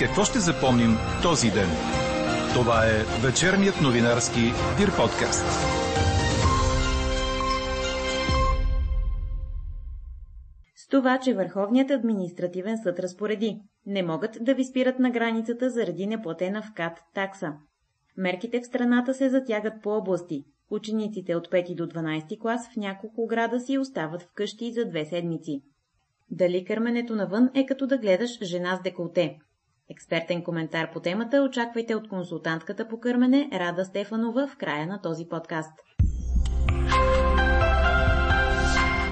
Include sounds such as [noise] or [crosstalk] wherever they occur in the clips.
Какво ще запомним този ден? Това е вечерният новинарски Дир подкаст. С това, че Върховният административен съд разпореди. Не могат да ви спират на границата заради неплатена в КАТ такса. Мерките в страната се затягат по области. Учениците от 5 до 12 клас в няколко града си остават вкъщи за две седмици. Дали кърменето навън е като да гледаш жена с деколте? Експертен коментар по темата очаквайте от консултантката по кърмене Рада Стефанова в края на този подкаст.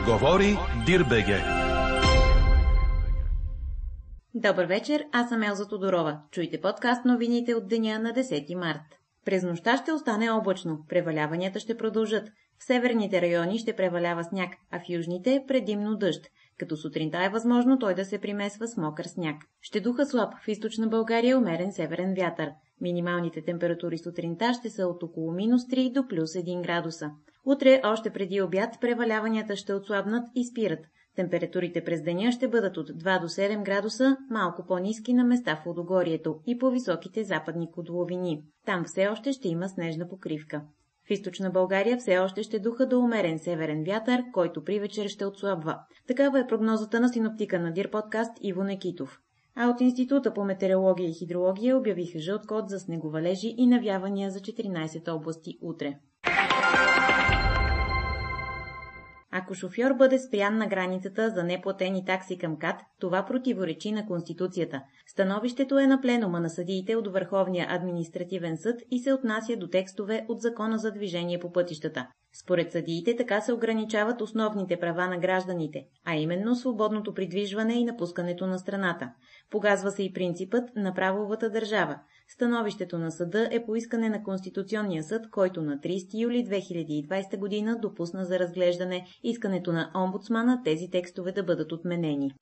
Говори Дирбеге. Добър вечер, аз съм Елза Тодорова. Чуйте подкаст новините от деня на 10 март. През нощта ще остане облачно, преваляванията ще продължат. В северните райони ще превалява сняг, а в южните предимно дъжд като сутринта е възможно той да се примесва с мокър сняг. Ще духа слаб, в източна България умерен северен вятър. Минималните температури сутринта ще са от около минус 3 до плюс 1 градуса. Утре, още преди обяд, преваляванията ще отслабнат и спират. Температурите през деня ще бъдат от 2 до 7 градуса, малко по-низки на места в Лодогорието и по високите западни котловини. Там все още ще има снежна покривка. В източна България все още ще духа до умерен северен вятър, който при вечер ще отслабва. Такава е прогнозата на синоптика на Дир подкаст Иво Некитов. А от Института по метеорология и хидрология обявиха жълт код за снеговалежи и навявания за 14 области утре. Ако шофьор бъде спрян на границата за неплатени такси към КАТ, това противоречи на Конституцията. Становището е на пленума на съдиите от Върховния административен съд и се отнася до текстове от Закона за движение по пътищата. Според съдиите така се ограничават основните права на гражданите, а именно свободното придвижване и напускането на страната. Погазва се и принципът на правовата държава. Становището на съда е поискане на Конституционния съд, който на 30 юли 2020 година допусна за разглеждане искането на омбудсмана тези текстове да бъдат отменени.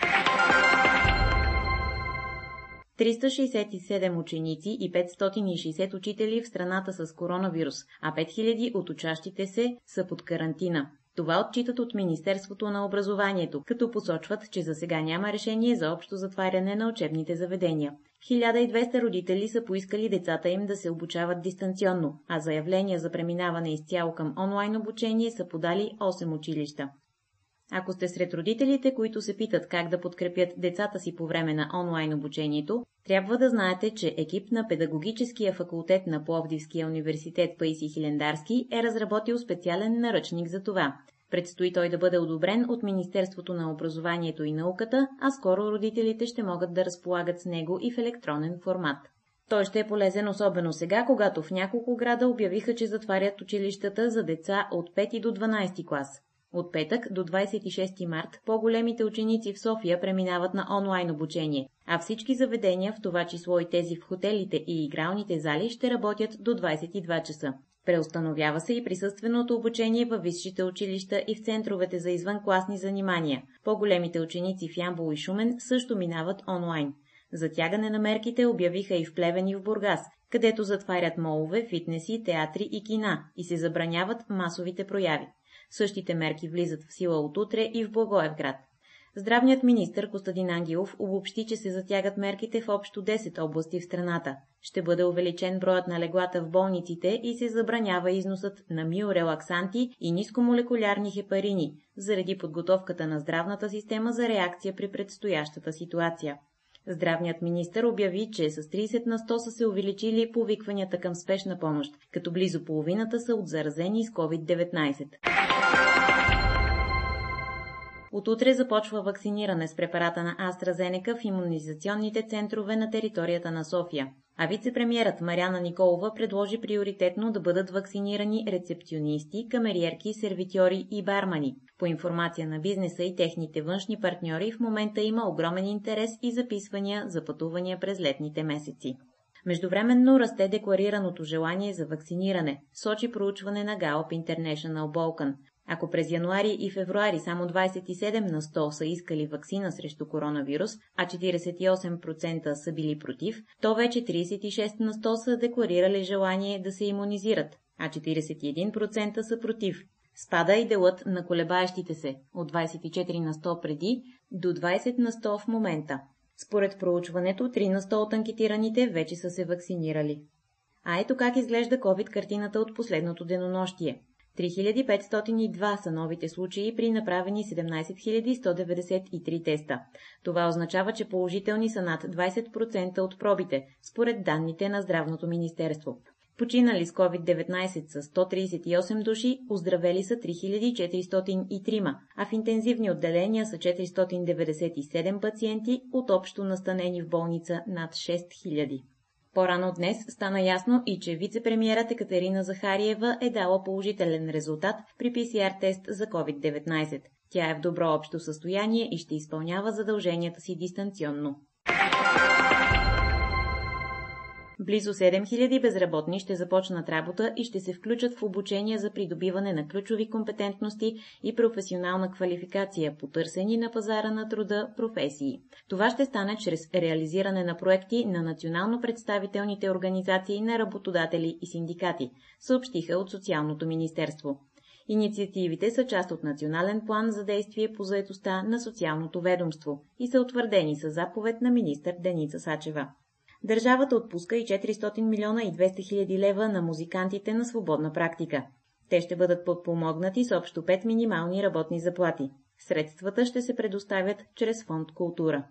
367 ученици и 560 учители в страната с коронавирус, а 5000 от учащите се са под карантина. Това отчитат от Министерството на образованието, като посочват, че за сега няма решение за общо затваряне на учебните заведения. 1200 родители са поискали децата им да се обучават дистанционно, а заявления за преминаване изцяло към онлайн обучение са подали 8 училища. Ако сте сред родителите, които се питат как да подкрепят децата си по време на онлайн обучението, трябва да знаете, че екип на Педагогическия факултет на Пловдивския университет Паиси Хилендарски е разработил специален наръчник за това. Предстои той да бъде одобрен от Министерството на образованието и науката, а скоро родителите ще могат да разполагат с него и в електронен формат. Той ще е полезен особено сега, когато в няколко града обявиха, че затварят училищата за деца от 5 до 12 клас. От петък до 26 март по-големите ученици в София преминават на онлайн обучение, а всички заведения, в това число и тези в хотелите и игралните зали, ще работят до 22 часа. Преустановява се и присъственото обучение във висшите училища и в центровете за извънкласни занимания. По-големите ученици в Ямбол и Шумен също минават онлайн. Затягане на мерките обявиха и в Плевен и в Бургас, където затварят молове, фитнеси, театри и кина и се забраняват масовите прояви. Същите мерки влизат в сила от утре и в Благоевград. Здравният министр Костадин Ангелов обобщи, че се затягат мерките в общо 10 области в страната. Ще бъде увеличен броят на леглата в болниците и се забранява износът на миорелаксанти и нискомолекулярни хепарини, заради подготовката на здравната система за реакция при предстоящата ситуация. Здравният министр обяви, че с 30 на 100 са се увеличили повикванията към спешна помощ, като близо половината са от заразени с COVID-19. От утре започва вакциниране с препарата на AstraZeneca в иммунизационните центрове на територията на София, а вице-премьерът Маряна Николова предложи приоритетно да бъдат вакцинирани рецепционисти, камериерки, сервитьори и бармани. По информация на бизнеса и техните външни партньори в момента има огромен интерес и записвания за пътувания през летните месеци. Междувременно расте декларираното желание за вакциниране, сочи проучване на Gallup International Balkan. Ако през януари и февруари само 27 на 100 са искали вакцина срещу коронавирус, а 48% са били против, то вече 36 на 100 са декларирали желание да се иммунизират, а 41% са против. Спада и делът на колебаещите се от 24 на 100 преди до 20 на 100 в момента. Според проучването, 3 на 100 от анкетираните вече са се вакцинирали. А ето как изглежда COVID картината от последното денонощие. 3502 са новите случаи при направени 17193 теста. Това означава, че положителни са над 20% от пробите, според данните на Здравното министерство. Починали с COVID-19 са 138 души, оздравели са 3403, а в интензивни отделения са 497 пациенти, от общо настанени в болница над 6000. По-рано днес стана ясно и че вице-премьерът Екатерина Захариева е дала положителен резултат при ПСР-тест за COVID-19. Тя е в добро общо състояние и ще изпълнява задълженията си дистанционно. Близо 7000 безработни ще започнат работа и ще се включат в обучение за придобиване на ключови компетентности и професионална квалификация, потърсени на пазара на труда професии. Това ще стане чрез реализиране на проекти на национално представителните организации на работодатели и синдикати, съобщиха от Социалното министерство. Инициативите са част от национален план за действие по заедостта на социалното ведомство и са утвърдени с заповед на министър Деница Сачева. Държавата отпуска и 400 милиона и 200 хиляди лева на музикантите на свободна практика. Те ще бъдат подпомогнати с общо 5 минимални работни заплати. Средствата ще се предоставят чрез фонд култура.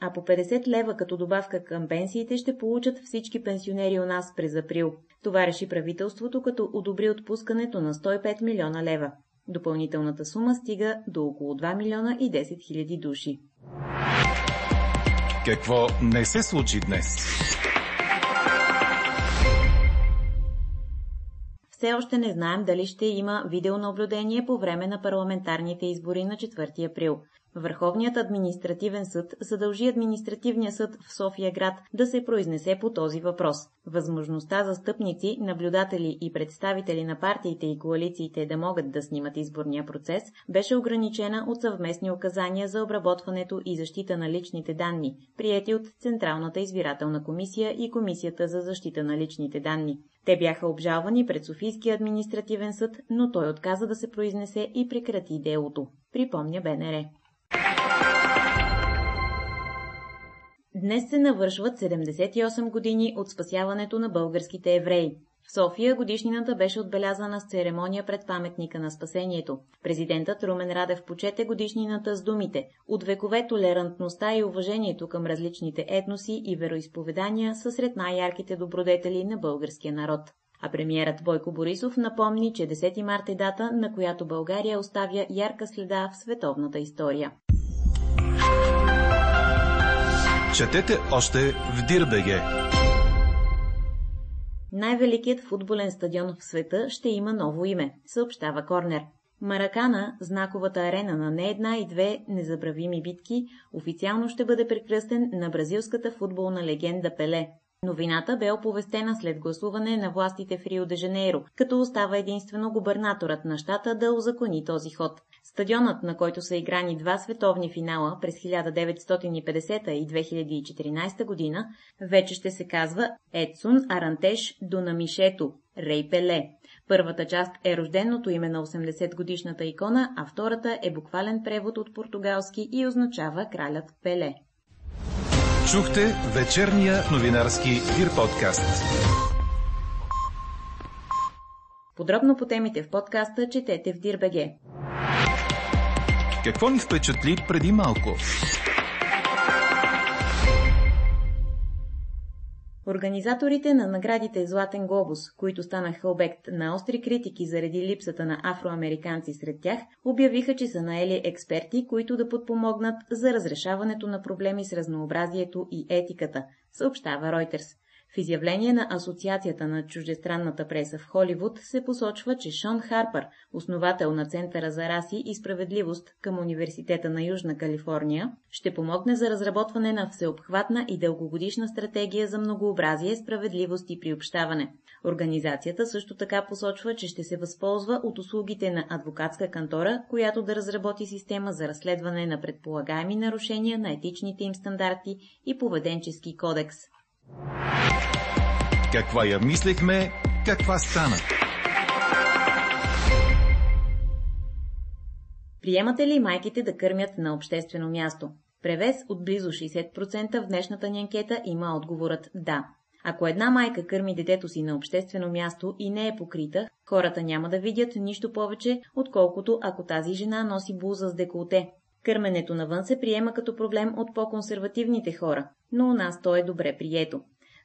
А по 50 лева като добавка към пенсиите ще получат всички пенсионери у нас през април. Това реши правителството, като одобри отпускането на 105 милиона лева. Допълнителната сума стига до около 2 милиона и 10 хиляди души. Какво не се случи днес? Все още не знаем дали ще има видеонаблюдение по време на парламентарните избори на 4 април. Върховният административен съд задължи административния съд в София град да се произнесе по този въпрос. Възможността за стъпници, наблюдатели и представители на партиите и коалициите да могат да снимат изборния процес беше ограничена от съвместни указания за обработването и защита на личните данни, приети от Централната избирателна комисия и Комисията за защита на личните данни. Те бяха обжалвани пред Софийския административен съд, но той отказа да се произнесе и прекрати делото. Припомня БНР. Днес се навършват 78 години от спасяването на българските евреи. В София годишнината беше отбелязана с церемония пред паметника на спасението. Президентът Румен Радев почете годишнината с думите «От векове толерантността и уважението към различните етноси и вероисповедания са сред най-ярките добродетели на българския народ». А премиерът Бойко Борисов напомни, че 10 марта е дата, на която България оставя ярка следа в световната история. Четете още в Дирбеге. Най-великият футболен стадион в света ще има ново име, съобщава Корнер. Маракана, знаковата арена на не една и две незабравими битки, официално ще бъде прекръстен на бразилската футболна легенда Пеле. Новината бе оповестена след гласуване на властите в Рио де Жанейро, като остава единствено губернаторът на щата да узакони този ход. Стадионът, на който са играни два световни финала през 1950 и 2014 година, вече ще се казва Едсун Арантеш Дунамишето, Рей Пеле. Първата част е рожденото име на 80-годишната икона, а втората е буквален превод от португалски и означава кралят Пеле. Чухте вечерния новинарски Дир подкаст. Подробно по темите в подкаста четете в Дирбеге. Какво ни впечатли преди малко? Организаторите на наградите Златен глобус, които станаха обект на остри критики заради липсата на афроамериканци сред тях, обявиха, че са наели експерти, които да подпомогнат за разрешаването на проблеми с разнообразието и етиката, съобщава Reuters. В изявление на Асоциацията на чуждестранната преса в Холивуд се посочва, че Шон Харпър, основател на Центъра за раси и справедливост към Университета на Южна Калифорния, ще помогне за разработване на всеобхватна и дългогодишна стратегия за многообразие, справедливост и приобщаване. Организацията също така посочва, че ще се възползва от услугите на адвокатска кантора, която да разработи система за разследване на предполагаеми нарушения на етичните им стандарти и поведенчески кодекс. Каква я мислехме, каква стана? Приемате ли майките да кърмят на обществено място? превес от близо 60% в днешната ни анкета има отговорът «да». Ако една майка кърми детето си на обществено място и не е покрита, хората няма да видят нищо повече, отколкото ако тази жена носи блуза с деколте. Кърменето навън се приема като проблем от по-консервативните хора, но у нас то е добре прието.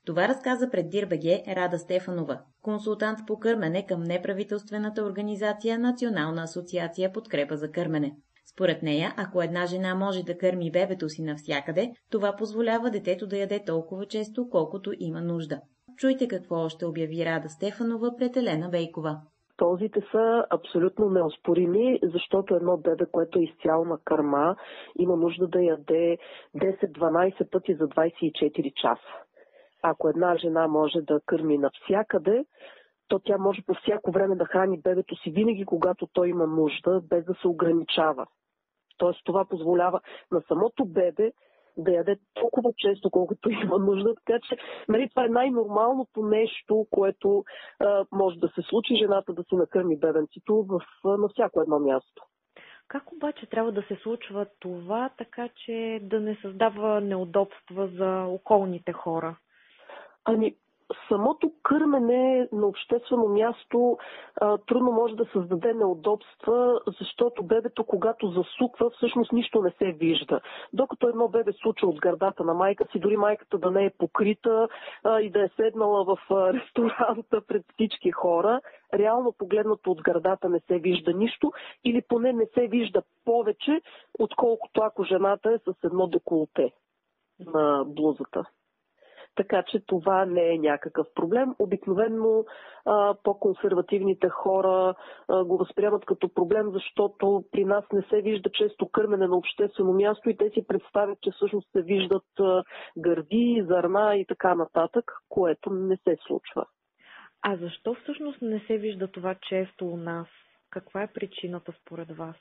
Това разказа пред Дирбеге Рада Стефанова, консултант по кърмене към неправителствената организация Национална асоциация подкрепа за кърмене. Според нея, ако една жена може да кърми бебето си навсякъде, това позволява детето да яде толкова често, колкото има нужда. Чуйте какво още обяви Рада Стефанова пред Елена Бейкова. Ползите са абсолютно неоспорими, защото едно бебе, което е изцяло на кърма, има нужда да яде 10-12 пъти за 24 часа. Ако една жена може да кърми навсякъде, то тя може по всяко време да храни бебето си винаги, когато той има нужда, без да се ограничава. Тоест това позволява на самото бебе да яде толкова често, колкото [laughs] има нужда. Така че нали, това е най-нормалното нещо, което а, може да се случи жената да си накърми бебенцето в, на всяко едно място. Как обаче трябва да се случва това, така че да не създава неудобства за околните хора? Ами, самото кърмене на обществено място а, трудно може да създаде неудобства, защото бебето, когато засуква, всъщност нищо не се вижда. Докато едно бебе случва от гърдата на майка си, дори майката да не е покрита а, и да е седнала в а, ресторанта пред всички хора, реално погледнато от гърдата не се вижда нищо или поне не се вижда повече, отколкото ако жената е с едно деколте на блузата така че това не е някакъв проблем. Обикновенно по-консервативните хора го възприемат като проблем, защото при нас не се вижда често кърмене на обществено място и те си представят, че всъщност се виждат гърди, зърна и така нататък, което не се случва. А защо всъщност не се вижда това често у нас? Каква е причината според вас?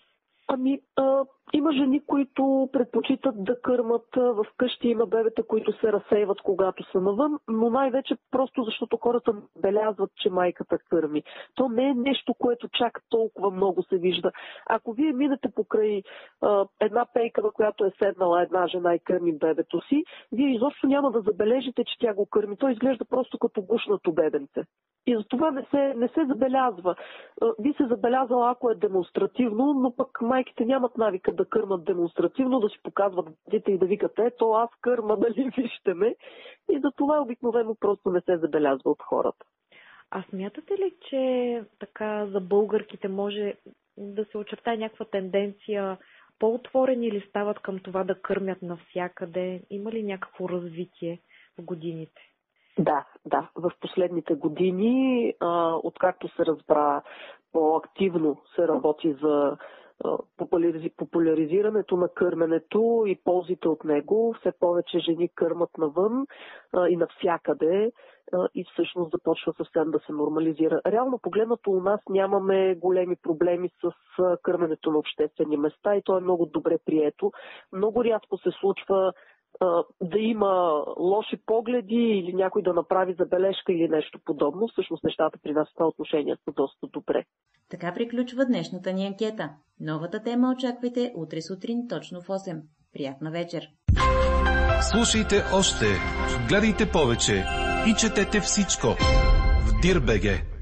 Ами, а, има жени, които предпочитат да кърмат в къщи, има бебета, които се разсейват, когато са навън, но най-вече просто защото хората белязват, че майката кърми. То не е нещо, което чак толкова много се вижда. Ако вие минете покрай а, една пейка, на която е седнала една жена и кърми бебето си, вие изобщо няма да забележите, че тя го кърми. Той изглежда просто като гушнато бебенце. И за това не се, не се забелязва. Би се забелязала, ако е демонстративно, но пък майките нямат навика да кърмат демонстративно, да си показват дете и да викат, ето аз кърма, дали [laughs] вижте ме. И за това обикновено просто не се забелязва от хората. А смятате ли, че така за българките може да се очертае някаква тенденция по-отворени ли стават към това да кърмят навсякъде? Има ли някакво развитие в годините? Да, да. В последните години, а, откакто се разбра по-активно се работи за популяризирането на кърменето и ползите от него. Все повече жени кърмат навън а, и навсякъде а, и всъщност започва съвсем да се нормализира. Реално погледнато у нас нямаме големи проблеми с кърменето на обществени места и то е много добре прието. Много рядко се случва да има лоши погледи или някой да направи забележка или нещо подобно. Всъщност нещата при нас в това отношение са доста добре. Така приключва днешната ни анкета. Новата тема очаквайте утре сутрин точно в 8. Приятна вечер! Слушайте още, гледайте повече и четете всичко в Дирбеге.